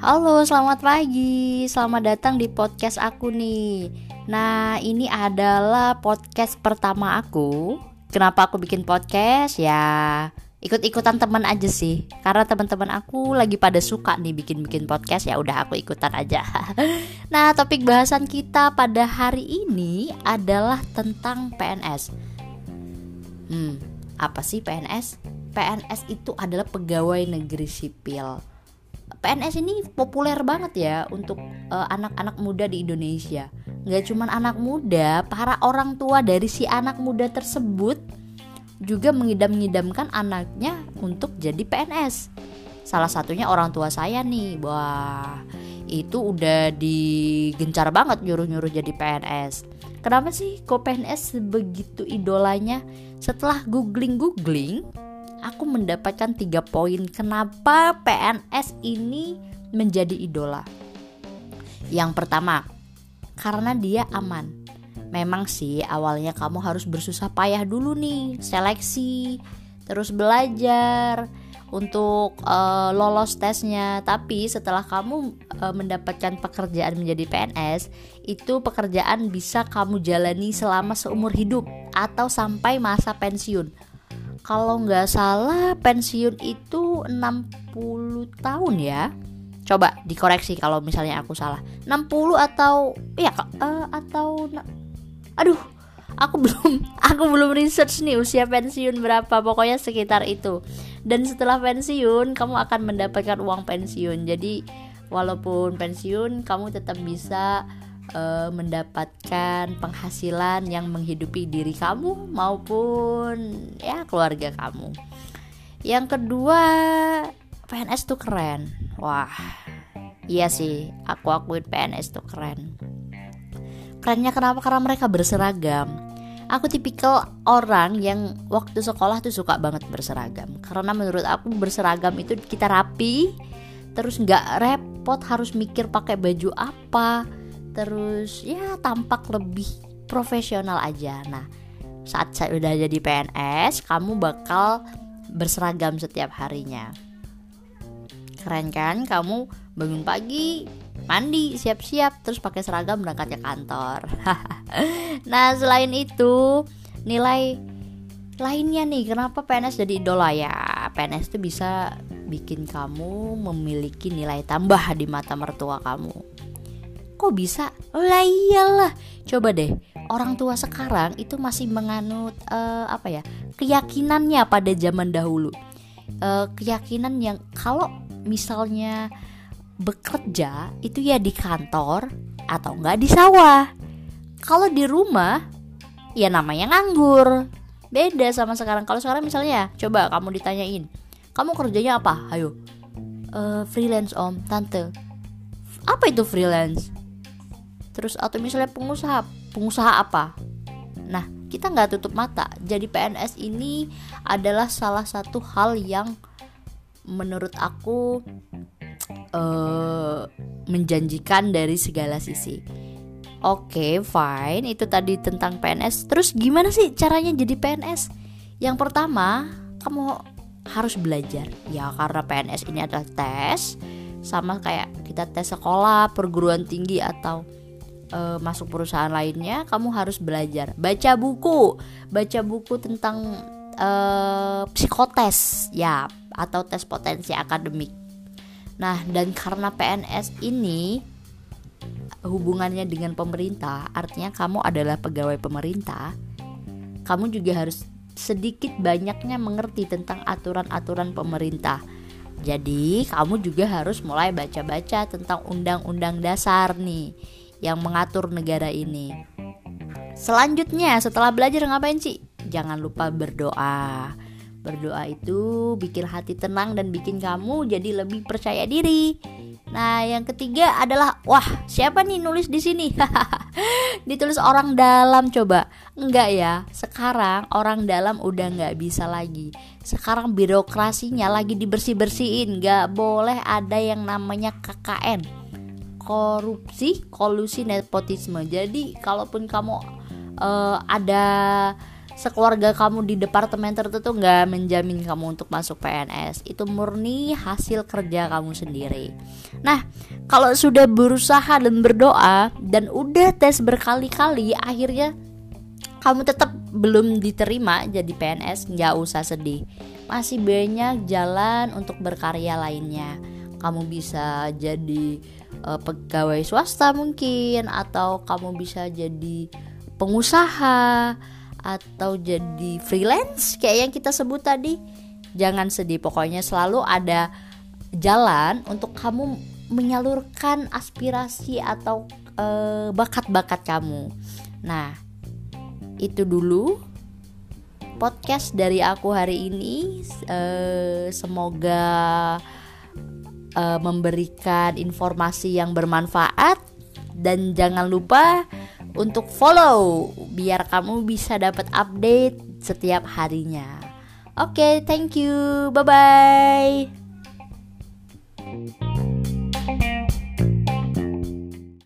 Halo, selamat pagi. Selamat datang di podcast aku nih. Nah, ini adalah podcast pertama aku. Kenapa aku bikin podcast? Ya, ikut-ikutan teman aja sih. Karena teman-teman aku lagi pada suka nih bikin-bikin podcast, ya udah aku ikutan aja. nah, topik bahasan kita pada hari ini adalah tentang PNS. Hmm, apa sih PNS? PNS itu adalah pegawai negeri sipil PNS ini populer banget ya untuk eh, anak-anak uh, muda di Indonesia. Gak cuma anak muda, para orang tua dari si anak muda tersebut juga mengidam-ngidamkan anaknya untuk jadi PNS. Salah satunya orang tua saya nih, wah itu udah digencar banget nyuruh-nyuruh jadi PNS. Kenapa sih kok PNS begitu idolanya? Setelah googling-googling, aku mendapatkan tiga poin kenapa PNS ini menjadi idola. Yang pertama, karena dia aman. Memang sih awalnya kamu harus bersusah payah dulu nih, seleksi, terus belajar untuk uh, lolos tesnya. Tapi setelah kamu uh, mendapatkan pekerjaan menjadi PNS, itu pekerjaan bisa kamu jalani selama seumur hidup atau sampai masa pensiun. Kalau nggak salah pensiun itu 60 tahun ya. Coba dikoreksi kalau misalnya aku salah. 60 atau ya uh, atau aduh aku belum aku belum research nih usia pensiun berapa pokoknya sekitar itu dan setelah pensiun kamu akan mendapatkan uang pensiun jadi walaupun pensiun kamu tetap bisa uh, mendapatkan penghasilan yang menghidupi diri kamu maupun ya keluarga kamu. Yang kedua, PNS tuh keren. Wah, iya sih, aku akuin PNS tuh keren. Kerennya kenapa? Karena mereka berseragam. Aku tipikal orang yang waktu sekolah tuh suka banget berseragam. Karena menurut aku berseragam itu kita rapi, terus nggak repot harus mikir pakai baju apa terus ya tampak lebih profesional aja nah saat saya udah jadi PNS kamu bakal berseragam setiap harinya keren kan kamu bangun pagi mandi siap-siap terus pakai seragam berangkat ke kantor. Nah selain itu nilai lainnya nih kenapa PNS jadi idola? Ya PNS itu bisa bikin kamu memiliki nilai tambah di mata mertua kamu. Kok bisa? Lah iyalah. Coba deh orang tua sekarang itu masih menganut uh, apa ya keyakinannya pada zaman dahulu. Uh, keyakinan yang kalau misalnya bekerja itu ya di kantor atau enggak di sawah. Kalau di rumah ya namanya nganggur. Beda sama sekarang. Kalau sekarang misalnya coba kamu ditanyain kamu kerjanya apa? Ayo uh, freelance om. Tante. Apa itu freelance? Terus atau misalnya pengusaha pengusaha apa? Nah kita nggak tutup mata. Jadi PNS ini adalah salah satu hal yang menurut aku uh, menjanjikan dari segala sisi. Oke okay, fine. Itu tadi tentang PNS terus gimana sih caranya jadi PNS yang pertama kamu harus belajar. Ya karena PNS ini adalah tes sama kayak kita tes sekolah perguruan tinggi atau uh, masuk perusahaan lainnya kamu harus belajar. Baca buku. Baca buku tentang uh, psikotes ya atau tes potensi akademik nah dan karena PNS ini hubungannya dengan pemerintah artinya kamu adalah pegawai pemerintah kamu juga harus sedikit banyaknya mengerti tentang aturan-aturan pemerintah jadi kamu juga harus mulai baca-baca tentang undang-undang dasar nih yang mengatur negara ini. Selanjutnya, setelah belajar ngapain sih? Jangan lupa berdoa. Berdoa itu bikin hati tenang dan bikin kamu jadi lebih percaya diri. Nah, yang ketiga adalah wah, siapa nih nulis di sini? Ditulis orang dalam coba. Enggak ya. Sekarang orang dalam udah nggak bisa lagi. Sekarang birokrasinya lagi dibersih-bersihin. Nggak boleh ada yang namanya KKN korupsi, kolusi, nepotisme. Jadi kalaupun kamu uh, ada sekeluarga kamu di departemen tertentu nggak menjamin kamu untuk masuk PNS itu murni hasil kerja kamu sendiri. Nah kalau sudah berusaha dan berdoa dan udah tes berkali-kali akhirnya kamu tetap belum diterima jadi PNS nggak usah sedih. Masih banyak jalan untuk berkarya lainnya. Kamu bisa jadi uh, pegawai swasta mungkin atau kamu bisa jadi pengusaha atau jadi freelance kayak yang kita sebut tadi. Jangan sedih pokoknya selalu ada jalan untuk kamu menyalurkan aspirasi atau bakat bakat-bakat kamu. Nah itu dulu podcast dari aku hari ini. Uh, semoga uh, memberikan informasi yang bermanfaat. Dan jangan lupa untuk follow biar kamu bisa dapat update setiap harinya. Oke, okay, thank you. Bye bye.